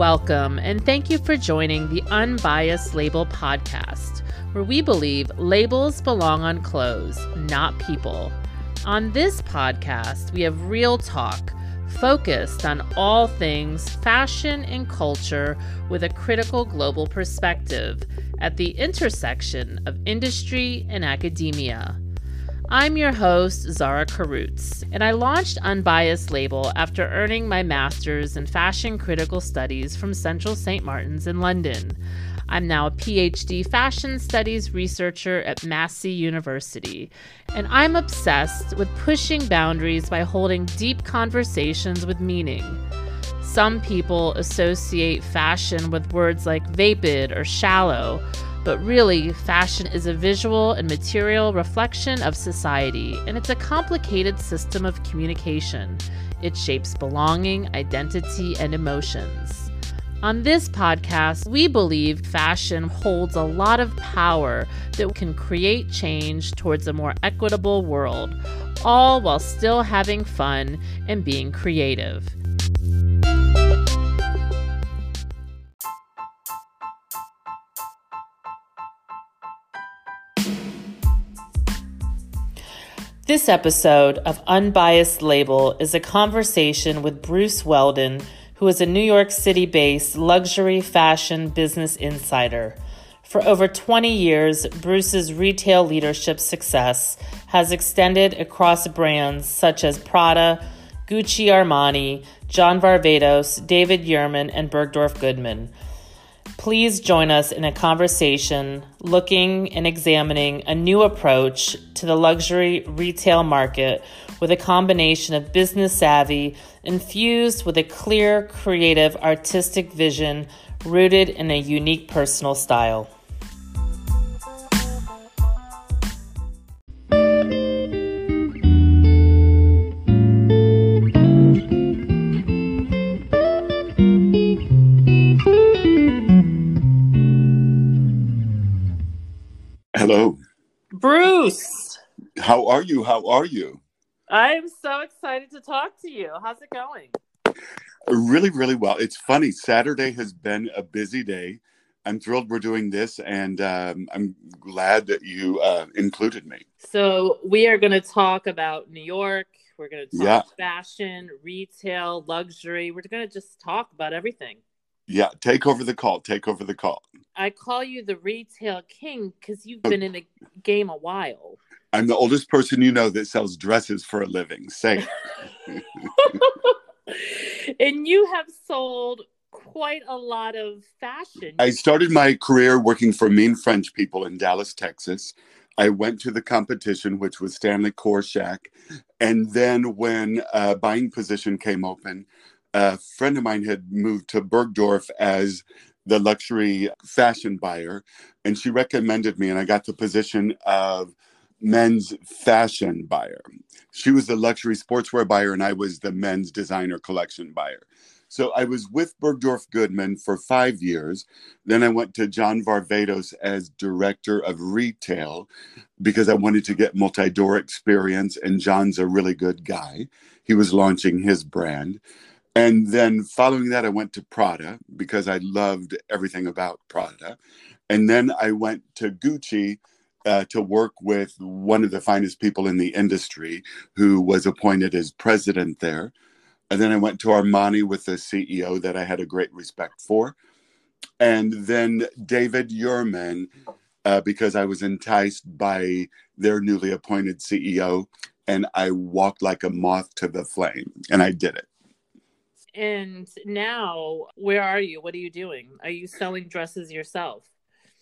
Welcome, and thank you for joining the Unbiased Label podcast, where we believe labels belong on clothes, not people. On this podcast, we have real talk focused on all things fashion and culture with a critical global perspective at the intersection of industry and academia. I'm your host, Zara Korutz, and I launched Unbiased Label after earning my master's in fashion critical studies from Central St. Martin's in London. I'm now a PhD fashion studies researcher at Massey University, and I'm obsessed with pushing boundaries by holding deep conversations with meaning. Some people associate fashion with words like vapid or shallow, but really, fashion is a visual and material reflection of society, and it's a complicated system of communication. It shapes belonging, identity, and emotions. On this podcast, we believe fashion holds a lot of power that can create change towards a more equitable world, all while still having fun and being creative. This episode of Unbiased Label is a conversation with Bruce Weldyn, who is a New York City based luxury fashion business insider. For over 20 years, Bruce's retail leadership success has extended across brands such as Prada, Gucci Armani, John Varvatos, David Yurman, and Bergdorf Goodman. Please join us in a conversation looking and examining a new approach to the luxury retail market with a combination of business savvy infused with a clear, creative, artistic vision rooted in a unique personal style. Are you? How are you? I'm so excited to talk to you. How's it going? Really, really well. It's funny. Saturday has been a busy day. I'm thrilled we're doing this, and um, I'm glad that you uh, included me. So, we are going to talk about New York. We're going to talk Yeah. fashion, retail, luxury. We're going to just talk about everything. Yeah, take over the call. Take over the call. I call you the retail king because you've Oh. been in the game a while. I'm the oldest person you know that sells dresses for a living. Say, and you have sold quite a lot of fashion. I started my career working for Mean French People in Dallas, Texas. I went to the competition, which was Stanley Korshak. And then when a buying position came open, a friend of mine had moved to Bergdorf as the luxury fashion buyer. And she recommended me, and I got the position of men's fashion buyer. She was the luxury sportswear buyer, and I was the men's designer collection buyer. So I was with Bergdorf Goodman for five years. Then I went to John Varvatos as director of retail because I wanted to get multi door experience. And John's a really good guy. He was launching his brand. And then following that, I went to Prada because I loved everything about Prada. And then I went to Gucci uh, to work with one of the finest people in the industry who was appointed as president there. And then I went to Armani with the CEO that I had a great respect for. And then David Yurman, uh, because I was enticed by their newly appointed CEO, and I walked like a moth to the flame, and I did it. and now, where are you? What are you doing? Are you selling dresses yourself?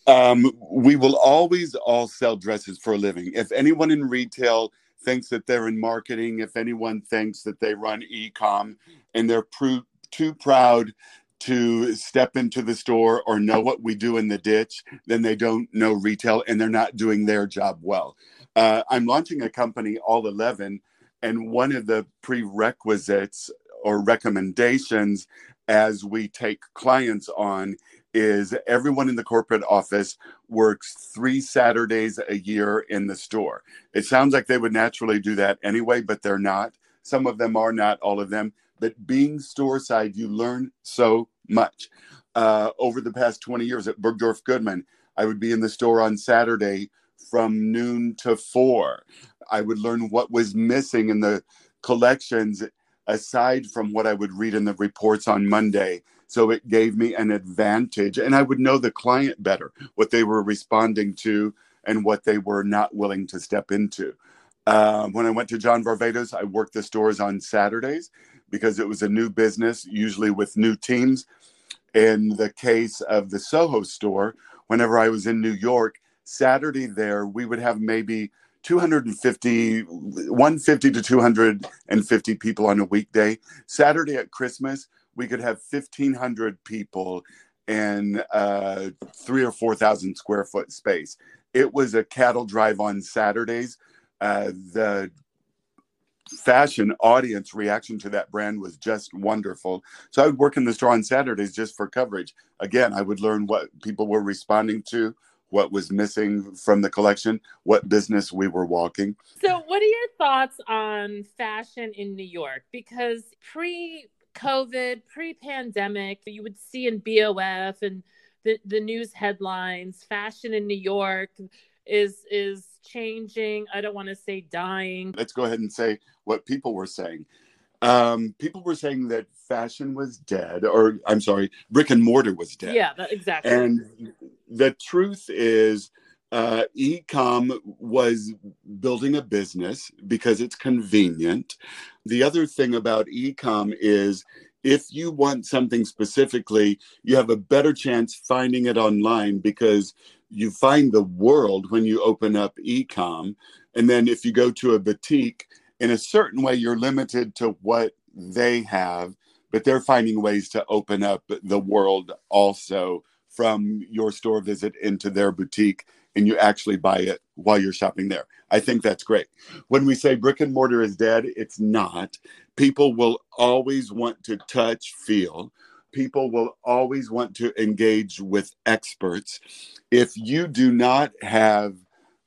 Um, we will always all sell dresses for a living. If anyone in retail thinks that they're in marketing, if anyone thinks that they run e-com and they're pr- too proud to step into the store or know what we do in the ditch, then they don't know retail and they're not doing their job well. Uh, I'm launching a company, All 11, and one of the prerequisites or recommendations as we take clients on is everyone in the corporate office works three Saturdays a year in the store. It sounds like they would naturally do that anyway, but they're not. Some of them are not, all of them. But being store side, you learn so much. Uh, over the past 20 years at Bergdorf Goodman, I would be in the store on Saturday from noon to four. I would learn what was missing in the collections aside from what I would read in the reports on Monday. So it gave me an advantage, and I would know the client better, what they were responding to, and what they were not willing to step into. Uh, when I went to John Varvatos, I worked the stores on Saturdays because it was a new business, usually with new teams. In the case of the Soho store, whenever I was in New York, Saturday there, we would have maybe 250, 150 to 250 people on a weekday. Saturday at Christmas, we could have 1,500 people in uh, three or 4,000 square foot space. It was a cattle drive on Saturdays. Uh, the fashion audience reaction to that brand was just wonderful. So I would work in the store on Saturdays just for coverage. Again, I would learn what people were responding to, what was missing from the collection, what business we were walking. So, what are your thoughts on fashion in New York? Because pre COVID, pre pandemic, you would see in BOF and the, the news headlines fashion in New York is is changing. I don't want to say dying. Let's go ahead and say what people were saying. Um, people were saying that fashion was dead, or I'm sorry, brick and mortar was dead. Yeah, that, exactly. And the truth is, uh, ecom was building a business because it's convenient. The other thing about ecom is if you want something specifically, you have a better chance finding it online because you find the world when you open up ecom. And then if you go to a boutique, in a certain way, you're limited to what they have, but they're finding ways to open up the world also from your store visit into their boutique and you actually buy it while you're shopping there. I think that's great. When we say brick and mortar is dead, it's not. People will always want to touch, feel. People will always want to engage with experts. If you do not have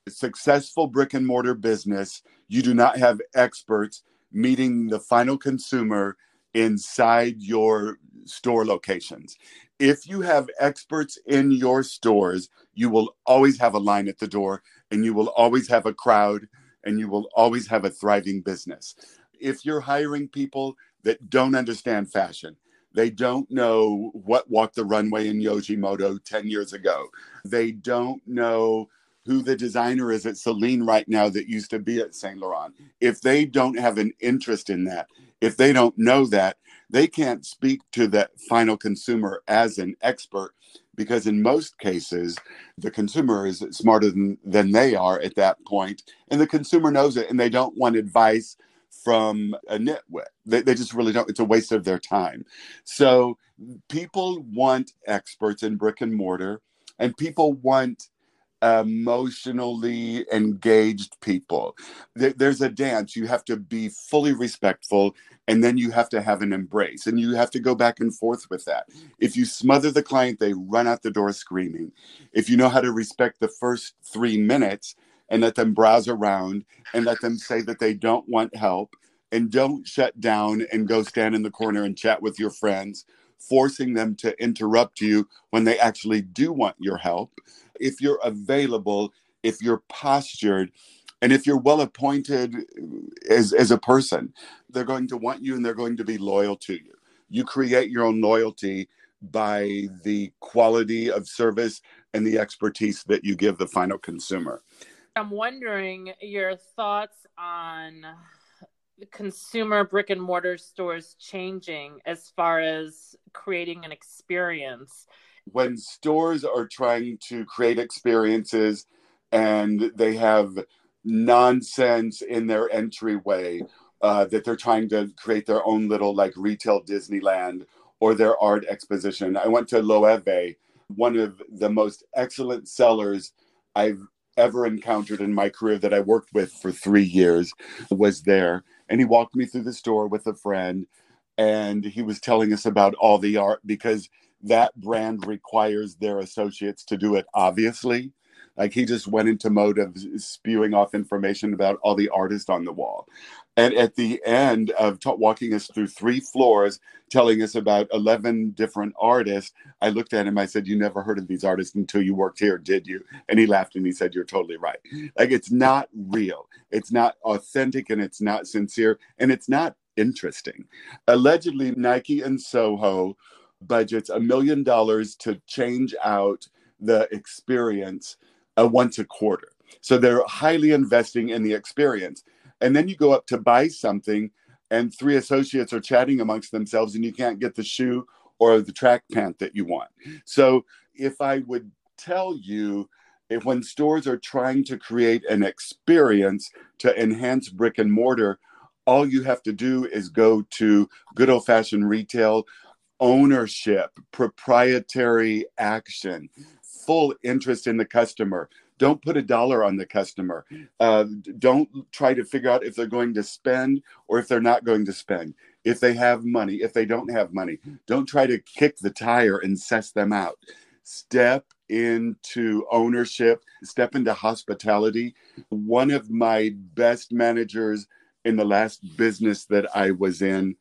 a successful brick and mortar business, you do not have experts meeting the final consumer inside your store locations. If you have experts in your stores, you will always have a line at the door and you will always have a crowd and you will always have a thriving business. If you're hiring people that don't understand fashion, they don't know what walked the runway in Yojimoto 10 years ago. They don't know who the designer is at Celine right now that used to be at Saint Laurent. If they don't have an interest in that, if they don't know that, they can't speak to the final consumer as an expert because in most cases the consumer is smarter than, than they are at that point and the consumer knows it and they don't want advice from a nitwit they, they just really don't it's a waste of their time. So people want experts in brick and mortar and people want emotionally engaged people. There's a dance. You have to be fully respectful and then you have to have an embrace and you have to go back and forth with that. If you smother the client, they run out the door screaming. If you know how to respect the first three minutes and let them browse around and let them say that they don't want help and don't shut down and go stand in the corner and chat with your friends forcing them to interrupt you when they actually do want your help if you're available, if you're postured, and if you're well appointed as, as a person, they're going to want you and they're going to be loyal to you. You create your own loyalty by the quality of service and the expertise that you give the final consumer. I'm wondering your thoughts on consumer brick and mortar stores changing as far as creating an experience when stores are trying to create experiences and they have nonsense in their entryway uh, that they're trying to create their own little like retail Disneyland or their art exposition. I went to Loewe, one of the most excellent sellers I've ever encountered in my career that I worked with for three years was there. And he walked me through the store with a friend and he was telling us about all the art because that brand requires their associates to do it obviously like he just went into mode of spewing off information about all the artists on the wall And at the end of walking us through three floors, telling us about 11 different artists, I looked at him. I said, You never heard of these artists until you worked here, did you? And he laughed and he said, You're totally right. Like, it's not real, it's not authentic, and it's not sincere, and it's not interesting. Allegedly, Nike and Soho budgets a million dollars to change out the experience uh, once a quarter. So they're highly investing in the experience. And then you go up to buy something, and three associates are chatting amongst themselves, and you can't get the shoe or the track pant that you want. So if I would tell you, if when stores are trying to create an experience to enhance brick and mortar, all you have to do is go to good old fashioned retail, ownership, proprietary action, full interest in the customer. Don't put a dollar on the customer. Uh, don't try to figure out if they're going to spend or if they're not going to spend. If they have money, if they don't have money, don't try to kick the tire and suss them out. Step into ownership, step into hospitality. One of my best managers in the last business that I was in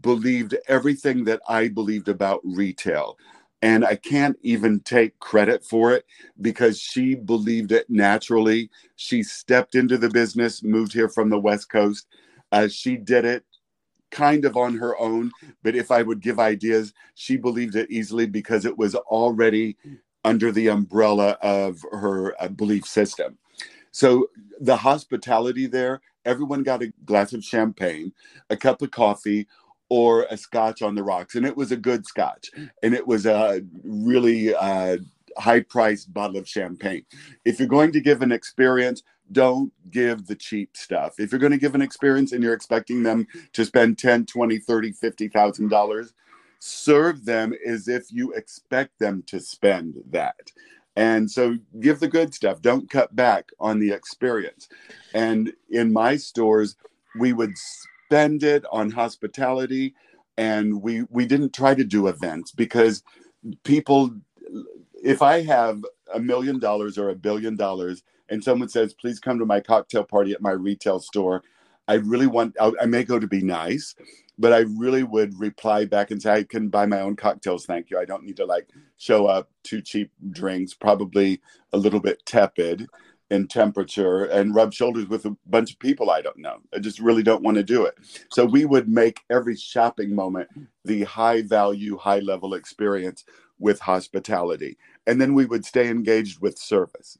believed everything that I believed about retail. And I can't even take credit for it because she believed it naturally. She stepped into the business, moved here from the West Coast. Uh, she did it kind of on her own. But if I would give ideas, she believed it easily because it was already under the umbrella of her uh, belief system. So the hospitality there, everyone got a glass of champagne, a cup of coffee, or a scotch on the rocks. And it was a good scotch. And it was a really uh, high priced bottle of champagne. If you're going to give an experience, don't give the cheap stuff. If you're going to give an experience and you're expecting them to spend 10, 20, 30, 50,000 dollars, serve them as if you expect them to spend that. And so give the good stuff. Don't cut back on the experience. And in my stores, we would spend it on hospitality and we we didn't try to do events because people if I have a million dollars or a billion dollars and someone says, please come to my cocktail party at my retail store, I really want, I may go to be nice, but I really would reply back and say, I can buy my own cocktails. Thank you. I don't need to like show up two cheap drinks, probably a little bit tepid in temperature and rub shoulders with a bunch of people I don't know. I just really don't want to do it. So we would make every shopping moment the high value, high level experience with hospitality. And then we would stay engaged with service.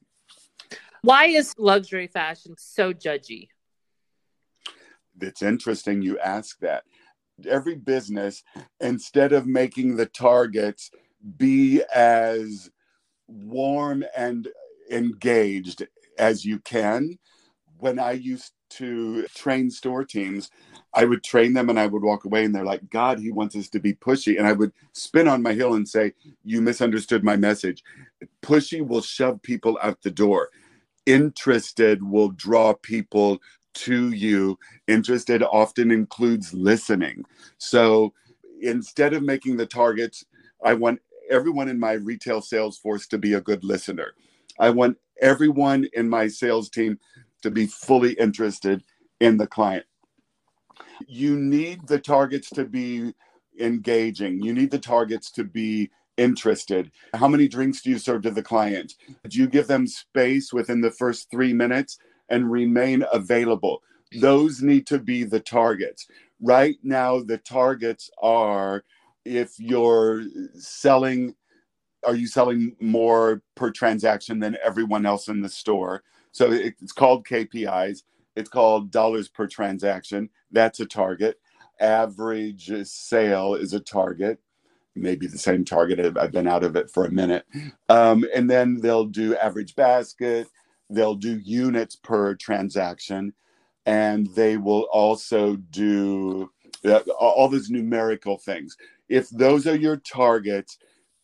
Why is luxury fashion so judgy? It's interesting you ask that. Every business, instead of making the targets be as warm and engaged as you can. When I used to train store teams, I would train them and I would walk away and they're like, God, he wants us to be pushy. And I would spin on my heel and say, You misunderstood my message. Pushy will shove people out the door. Interested will draw people to you. Interested often includes listening. So instead of making the targets, I want everyone in my retail sales force to be a good listener. I want everyone in my sales team to be fully interested in the client. You need the targets to be engaging. You need the targets to be interested. How many drinks do you serve to the client? Do you give them space within the first three minutes and remain available? Those need to be the targets. Right now, the targets are if you're selling are you selling more per transaction than everyone else in the store? So it's called KPIs. It's called dollars per transaction. That's a target. Average sale is a target. Maybe the same target. I've been out of it for a minute. Um, and then they'll do average basket. They'll do units per transaction. And they will also do uh, all those numerical things. If those are your targets,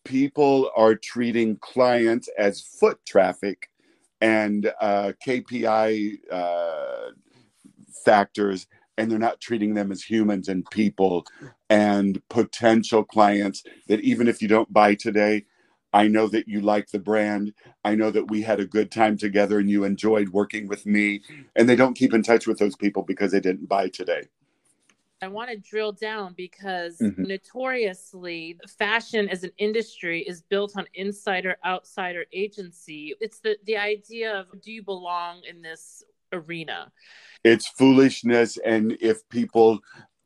people are treating clients as foot traffic and uh, KPI uh, factors, and they're not treating them as humans and people and potential clients that even if you don't buy today, I know that you like the brand. I know that we had a good time together and you enjoyed working with me. And they don't keep in touch with those people because they didn't buy today. I want to drill down because mm-hmm. notoriously, fashion as an industry is built on insider outsider agency. It's the, the idea of do you belong in this arena? It's foolishness. And if people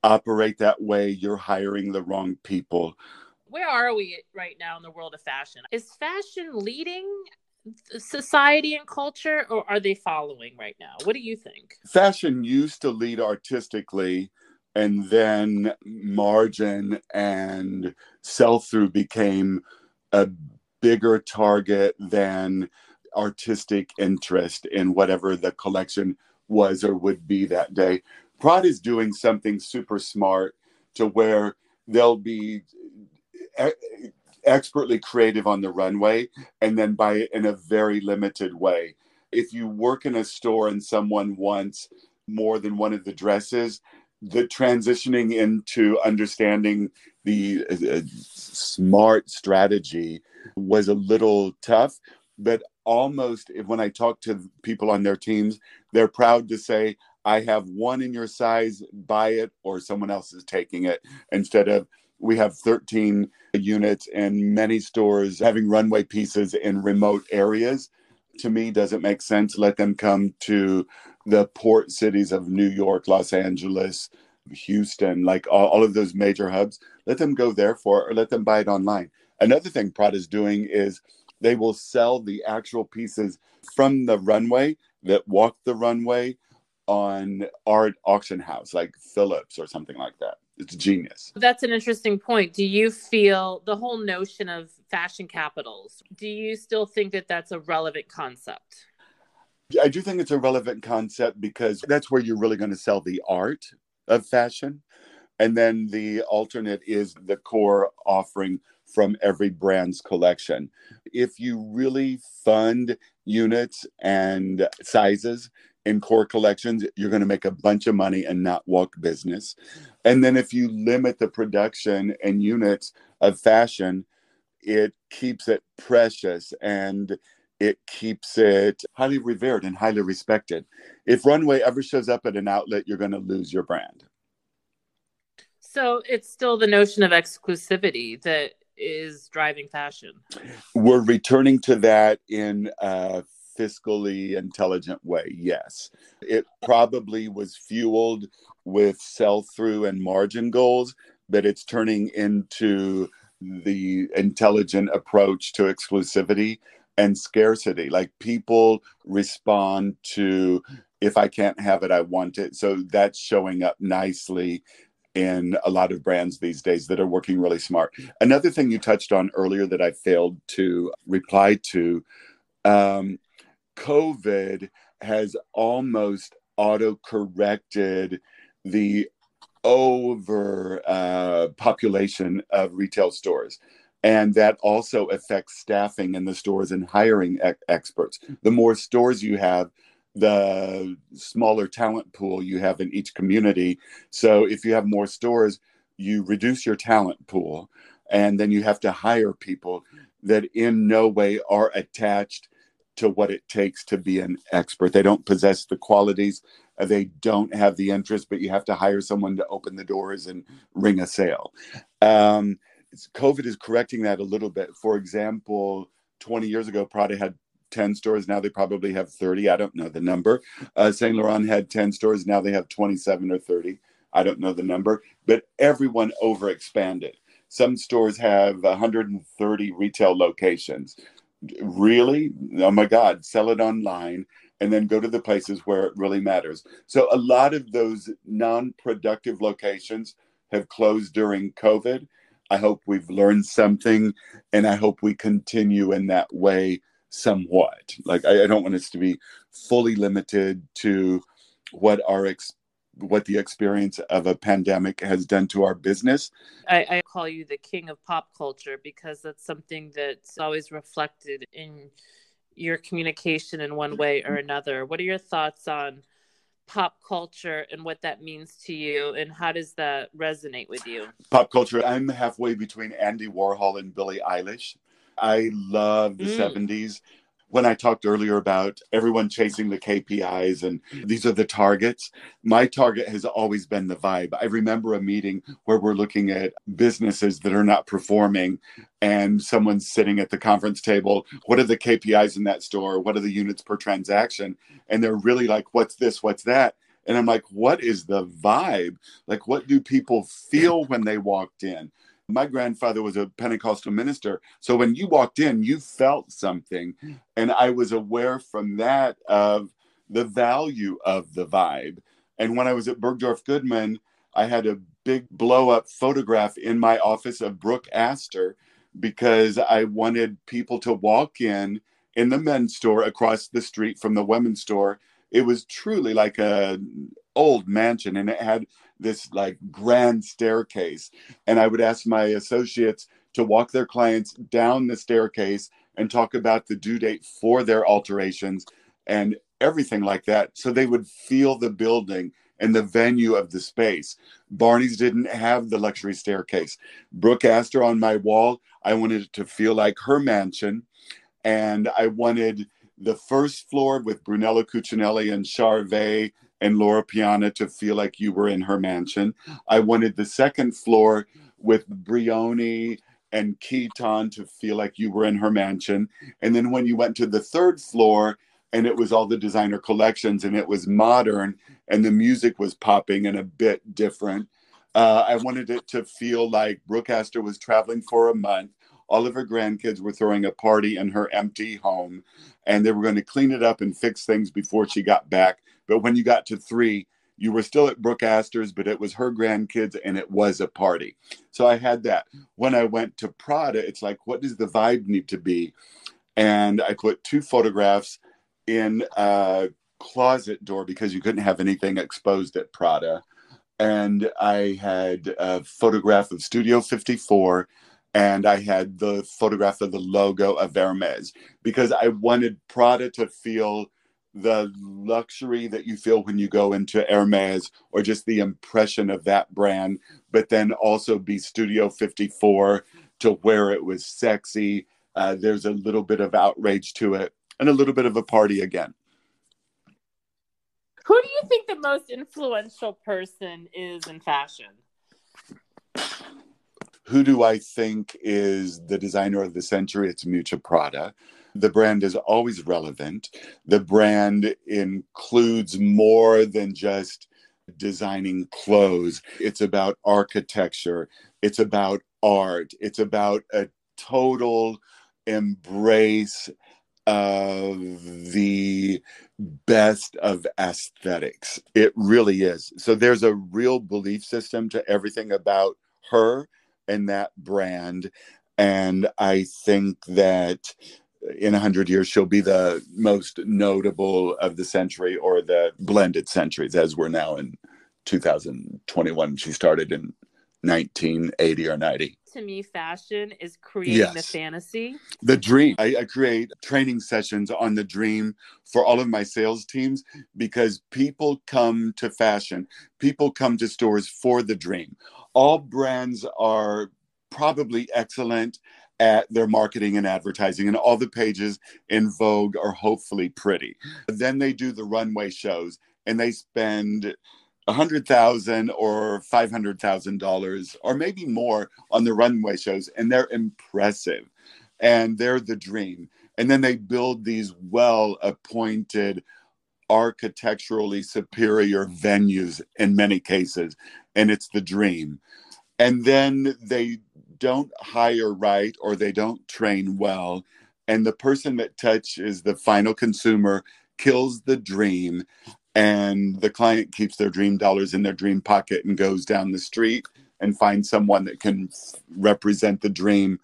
operate that way, you're hiring the wrong people. Where are we right now in the world of fashion? Is fashion leading society and culture or are they following right now? What do you think? Fashion used to lead artistically and then margin and sell through became a bigger target than artistic interest in whatever the collection was or would be that day. Prada is doing something super smart to where they'll be expertly creative on the runway and then buy it in a very limited way. If you work in a store and someone wants more than one of the dresses, the transitioning into understanding the uh, smart strategy was a little tough but almost when i talk to people on their teams they're proud to say i have one in your size buy it or someone else is taking it instead of we have 13 units in many stores having runway pieces in remote areas to me doesn't make sense let them come to the port cities of New York, Los Angeles, Houston, like all, all of those major hubs, let them go there for or let them buy it online. Another thing Prada is doing is they will sell the actual pieces from the runway that walk the runway on art auction house like Phillips or something like that. It's genius. That's an interesting point. Do you feel the whole notion of fashion capitals? Do you still think that that's a relevant concept? I do think it's a relevant concept because that's where you're really going to sell the art of fashion. And then the alternate is the core offering from every brand's collection. If you really fund units and sizes in core collections, you're going to make a bunch of money and not walk business. And then if you limit the production and units of fashion, it keeps it precious and it keeps it highly revered and highly respected. If Runway ever shows up at an outlet, you're going to lose your brand. So it's still the notion of exclusivity that is driving fashion. We're returning to that in a fiscally intelligent way, yes. It probably was fueled with sell through and margin goals, but it's turning into the intelligent approach to exclusivity and scarcity. Like people respond to if I can't have it, I want it. So that's showing up nicely in a lot of brands these days that are working really smart. Another thing you touched on earlier that I failed to reply to um, COVID has almost auto corrected the over uh, population of retail stores. And that also affects staffing in the stores and hiring experts. The more stores you have the smaller talent pool you have in each community. So if you have more stores you reduce your talent pool and then you have to hire people that in no way are attached to what it takes to be an expert they don't possess the qualities they don't have the interest but you have to hire someone to open the doors and ring a sale um, COVID is correcting that a little bit. For example, 20 years ago, Prada had 10 stores. Now they probably have 30. I don't know the number. Uh, Saint Laurent had 10 stores. Now they have 27 or 30. I don't know the number, but everyone overexpanded. Some stores have 130 retail locations. Really? Oh my God, sell it online and then go to the places where it really matters. So a lot of those non productive locations have closed during COVID I hope we've learned something, and I hope we continue in that way somewhat. Like I, I don't want us to be fully limited to what our ex- what the experience of a pandemic has done to our business. I, I call you the king of pop culture because that's something that's always reflected in your communication in one way or another. What are your thoughts on pop culture and what that means to you and how does that resonate with you pop culture i'm halfway between andy warhol and billie eilish I love the Mm. 70s. When I talked earlier about everyone chasing the KPIs and these are the targets, my target has always been the vibe. I remember a meeting where we're looking at businesses that are not performing, and someone's sitting at the conference table. What are the KPIs in that store? What are the units per transaction? And they're really like, what's this? What's that? And I'm like, what is the vibe? Like, what do people feel when they walked in? My grandfather was a Pentecostal minister. So when you walked in, you felt something. Hmm. And I was aware from that of the value of the vibe. And when I was at Bergdorf Goodman, I had a big blow up photograph in my office of Brooke Astor because I wanted people to walk in in the men's store across the street from the women's store. It was truly like a old mansion and it had this like grand staircase and I would ask my associates to walk their clients down the staircase and talk about the due date for their alterations and everything like that. So they would feel the building and the venue of the space. Barney's didn't have the luxury staircase. Brooke Astor on my wall, I wanted it to feel like her mansion. And I wanted the first floor with Brunello Cucinelli and Charvet and Loro Piana to feel like you were in her mansion. I wanted the second floor with Brioni and Kiton to feel like you were in her mansion. And then when you went to the third floor and it was all the designer collections and it was modern and the music was popping and a bit different, uh, I wanted it to feel like Brooke Astor was traveling for a month. All of her grandkids were throwing a party in her empty home and they were going to clean it up and fix things before she got back. But when you got to three, you were still at Brooke Astor's, but it was her grandkids and it was a party. So I had that. When I went to Prada, it's like, what does the vibe need to be? And I put two photographs in a closet door because you couldn't have anything exposed at Prada. And I had a photograph of Studio 54 and I had the photograph of the logo of Hermes because I wanted Prada to feel the luxury that you feel when you go into Hermes or just the impression of that brand, but then also be Studio 54 to where it was sexy. Uh, there's a little bit of outrage to it and a little bit of a party again. Who do you think the most influential person is in fashion? Who do I think is the designer of the century? It's Miuccia Prada. The brand is always relevant. The brand includes more than just designing clothes. It's about architecture. It's about art. It's about a total embrace of the best of aesthetics. It really is. So there's a real belief system to everything about her and that brand. And I think that in 100 years, she'll be the most notable of the century or the blended centuries, as we're now in 2021. She started in 1980 or 90 to me, fashion is creating Yes. the fantasy. the dream I, I create training sessions on the dream for all of my sales teams because people come to fashion people come to stores for the dream all brands are probably excellent at their marketing and advertising and all the pages in vogue are hopefully pretty then they do the runway shows and they spend a hundred thousand or five hundred thousand dollars or maybe more on the runway shows and they're impressive and they're the dream. And then they build these well appointed, architecturally superior venues in many cases, and it's the dream. And then they don't hire right or they don't train well. And the person that touches the final consumer kills the dream, and the client keeps their dream dollars in their dream pocket and goes down the street and finds someone that can represent the dream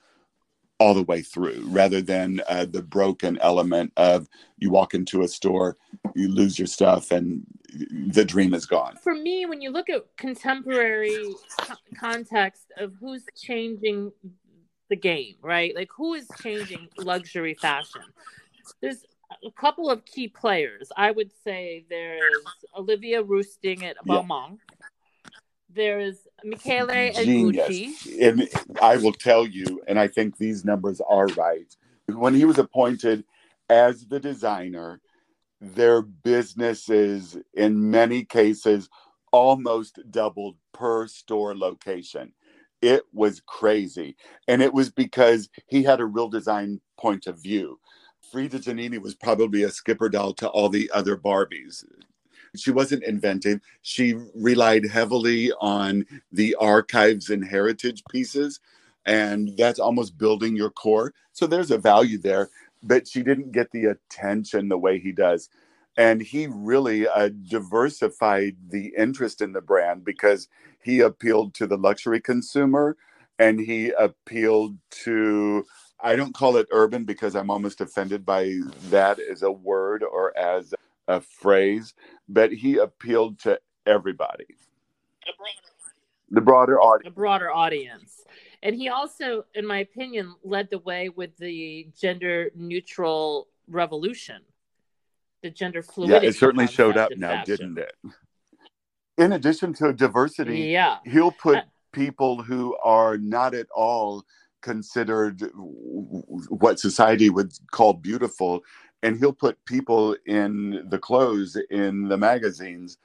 all the way through rather than uh, the broken element of you walk into a store you lose your stuff and the dream is gone For me, when you look at contemporary co- context of who's changing the game, right? Like who is changing luxury fashion? There's a couple of key players. I would say there's Olivier Rousteing at Yeah. Balmain. There is Michele genius. And I will tell you, and I think these numbers are right. When he was appointed as the designer, their businesses, in many cases, almost doubled per store location. It was crazy. And it was because he had a real design point of view. Frida Giannini was probably a skipper doll to all the other Barbies. She wasn't inventive. She relied heavily on the archives and heritage pieces, and that's almost building your core. So there's a value there, but she didn't get the attention the way he does. And he really uh, diversified the interest in the brand because he appealed to the luxury consumer and he appealed to I don't call it urban because I'm almost offended by that as a word or as a phrase, but he appealed to everybody. The broader audience. A broader audience. And he also, in my opinion, led the way with the gender neutral revolution, the gender fluidity. Yeah, it certainly showed up now, fashion. didn't it? In addition to diversity, Yeah. he'll put Uh, people who are not at all considered what society would call beautiful and he'll put people in the clothes in the magazines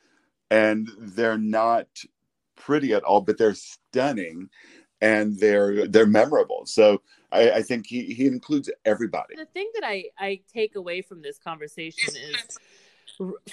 and they're not pretty at all but they're stunning and they're they're memorable so i, I think he, he includes everybody The thing that I, I take away from this conversation is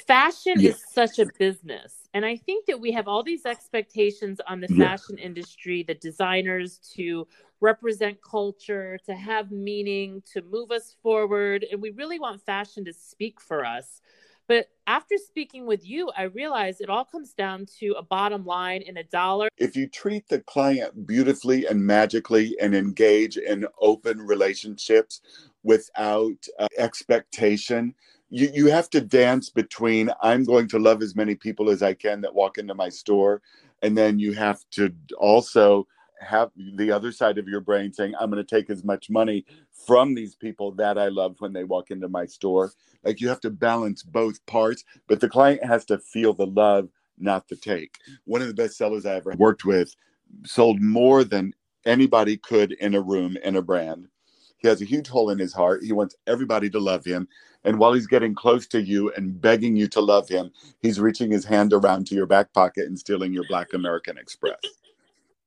fashion Yeah. is such a business. And I think that we have all these expectations on the Yeah. fashion industry, the designers to represent culture, to have meaning, to move us forward. And we really want fashion to speak for us. But after speaking with you, I realized it all comes down to a bottom line in a dollar. if you treat the client beautifully and magically and engage in open relationships without uh, expectation you, you have to dance between i'm going to love as many people as i can that walk into my store and then you have to also have the other side of your brain saying i'm going to take as much money from these people that i love when they walk into my store like you have to balance both parts but the client has to feel the love not the take one of the best sellers I ever worked with sold more than anybody could in a room in a brand. He has a huge hole in his heart. He wants everybody to love him. And while he's getting close to you and begging you to love him, he's reaching his hand around to your back pocket and stealing your Black American Express.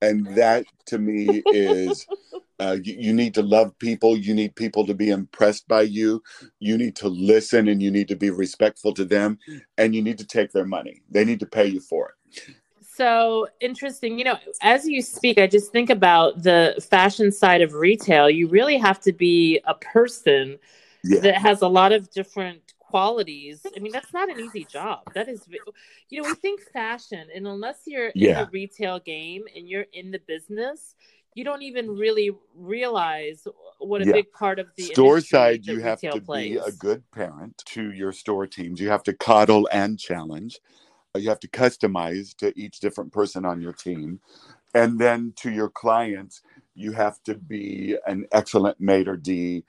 And that to me is uh, you, you need to love people. You need people to be impressed by you. You need to listen and you need to be respectful to them. And you need to take their money. They need to pay you for it. So interesting. You know, as you speak, I just think about the fashion side of retail. You really have to be a person Yeah. that has a lot of different qualities. I mean, that's not an easy job. That is, you know, we think fashion, and unless you're in the retail game and you're in the business, you don't even really realize what a Yeah. big part of the store side you have to plays. be a good parent to your store teams you have to coddle and challenge Uh, you have to customize to each different person on your team and then to your clients you have to be an excellent maitre d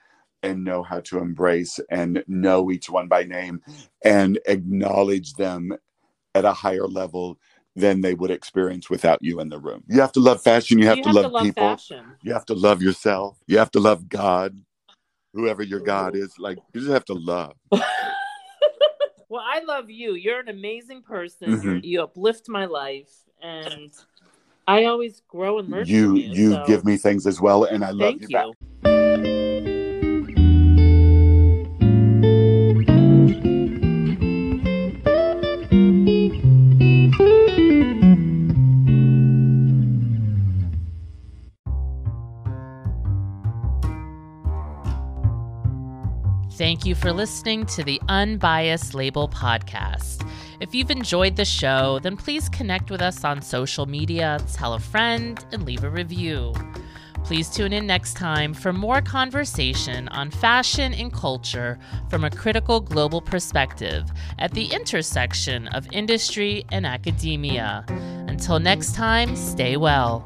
and know how to embrace and know each one by name and acknowledge them at a higher level than they would experience without you in the room. You have to love fashion. You have, you to, have love to love people. fashion. You have to love yourself. You have to love God, whoever your God is. Like you just have to love. well, I love you. You're an amazing person. Mhm. You uplift my life, and I always grow and learn You from you, you. so give me things as well, and I love thank you, back. you. You for listening to the Unbiased Label podcast. If you've enjoyed the show, then please connect with us on social media, tell a friend, and leave a review. Please tune in next time for more conversation on fashion and culture from a critical global perspective at the intersection of industry and academia. Until next time, stay well.